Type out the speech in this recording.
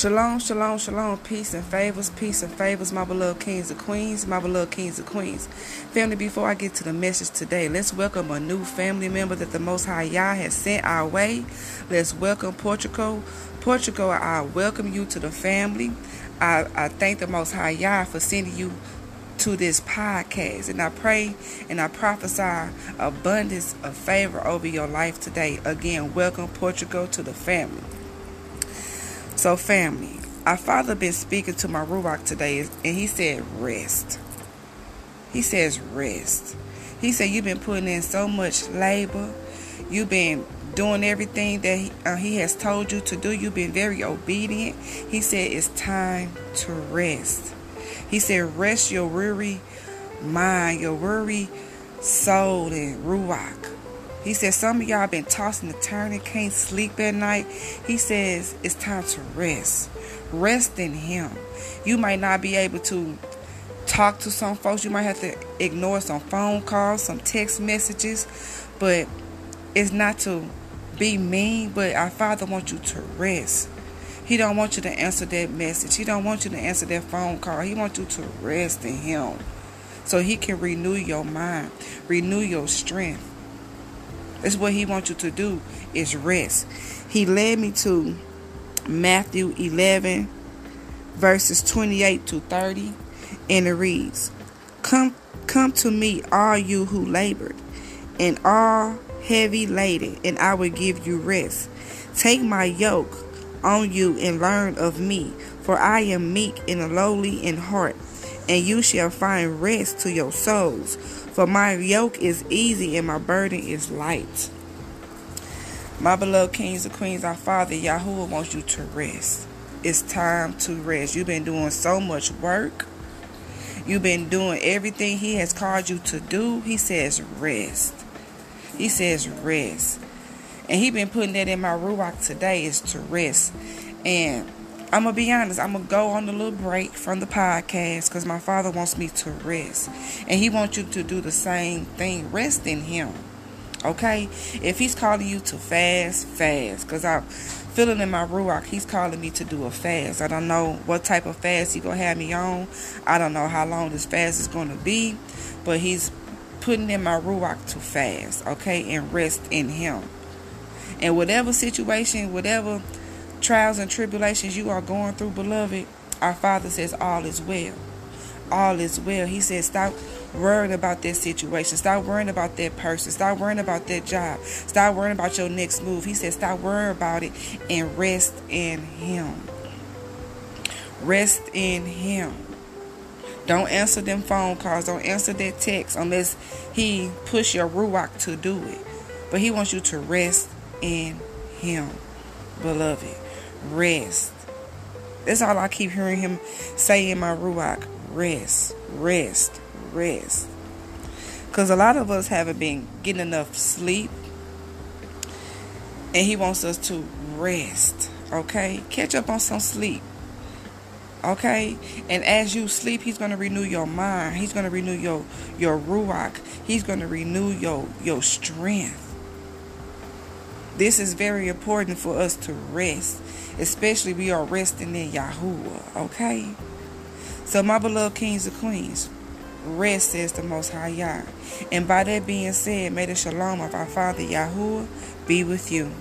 Shalom, shalom, shalom, peace and favors, peace and favors, my beloved kings and queens, my beloved kings and queens. Family, before I get to the message today, let's welcome a new family member that the Most High Yah has sent our way. Let's welcome Portugal. Portugal, I welcome you to the family. I, I thank the Most High Yah for sending you to this podcast. And I pray and I prophesy abundance of favor over your life today. Again, welcome Portugal to the family. So, family, our father been speaking to my Ruach today, and he said, rest. He says, rest. He said, you've been putting in so much labor. You've been doing everything that he, uh, he has told you to do. You've been very obedient. He said, it's time to rest. He said, rest your weary mind, your weary soul, and Ruach. He says some of y'all been tossing and turning, can't sleep at night. He says it's time to rest. Rest in Him. You might not be able to talk to some folks. You might have to ignore some phone calls, some text messages, but it's not to be mean. But our Father wants you to rest. He don't want you to answer that message. He don't want you to answer that phone call. He wants you to rest in Him, so He can renew your mind, renew your strength. That's what he wants you to do is rest. He led me to Matthew 11 verses 28 to 30 and it reads, "Come come to me all you who labored and are heavy laden, and I will give you rest. Take my yoke on you and learn of me, for I am meek and lowly in heart, and you shall find rest to your souls." For my yoke is easy and my burden is light. My beloved kings and queens, our Father Yahuwah wants you to rest. It's time to rest. You've been doing so much work. You've been doing everything He has called you to do. He says rest. He says rest. And He's been putting that in my ruach today is to rest. And I'm gonna be honest. I'm gonna go on a little break from the podcast because my father wants me to rest, and he wants you to do the same thing. Rest in him, okay? If he's calling you to fast, fast. Because I'm feeling in my ruach, he's calling me to do a fast. I don't know what type of fast he gonna have me on. I don't know how long this fast is gonna be, but he's putting in my ruach to fast, okay, and rest in him. And whatever situation, whatever trials and tribulations you are going through, beloved, our Father says all is well. All is well. He says, stop worrying about that situation. Stop worrying about that person. Stop worrying about that job. Stop worrying about your next move. He says, stop worrying about it and rest in Him. Rest in Him. Don't answer them phone calls. Don't answer that text unless He push your ruach to do it. But He wants you to rest in Him, beloved rest. That's all I keep hearing him say in my ruach. Rest, rest, rest. Because a lot of us haven't been getting enough sleep. And he wants us to rest. Okay? Catch up on some sleep. Okay? And as you sleep, he's going to renew your mind. He's going to renew your, your ruach. He's going to renew your, your strength. This is very important for us to rest, especially we are resting in Yahuwah, okay? So, my beloved kings and queens, rest says the Most High Yah. And by that being said, may the shalom of our Father Yahuwah be with you.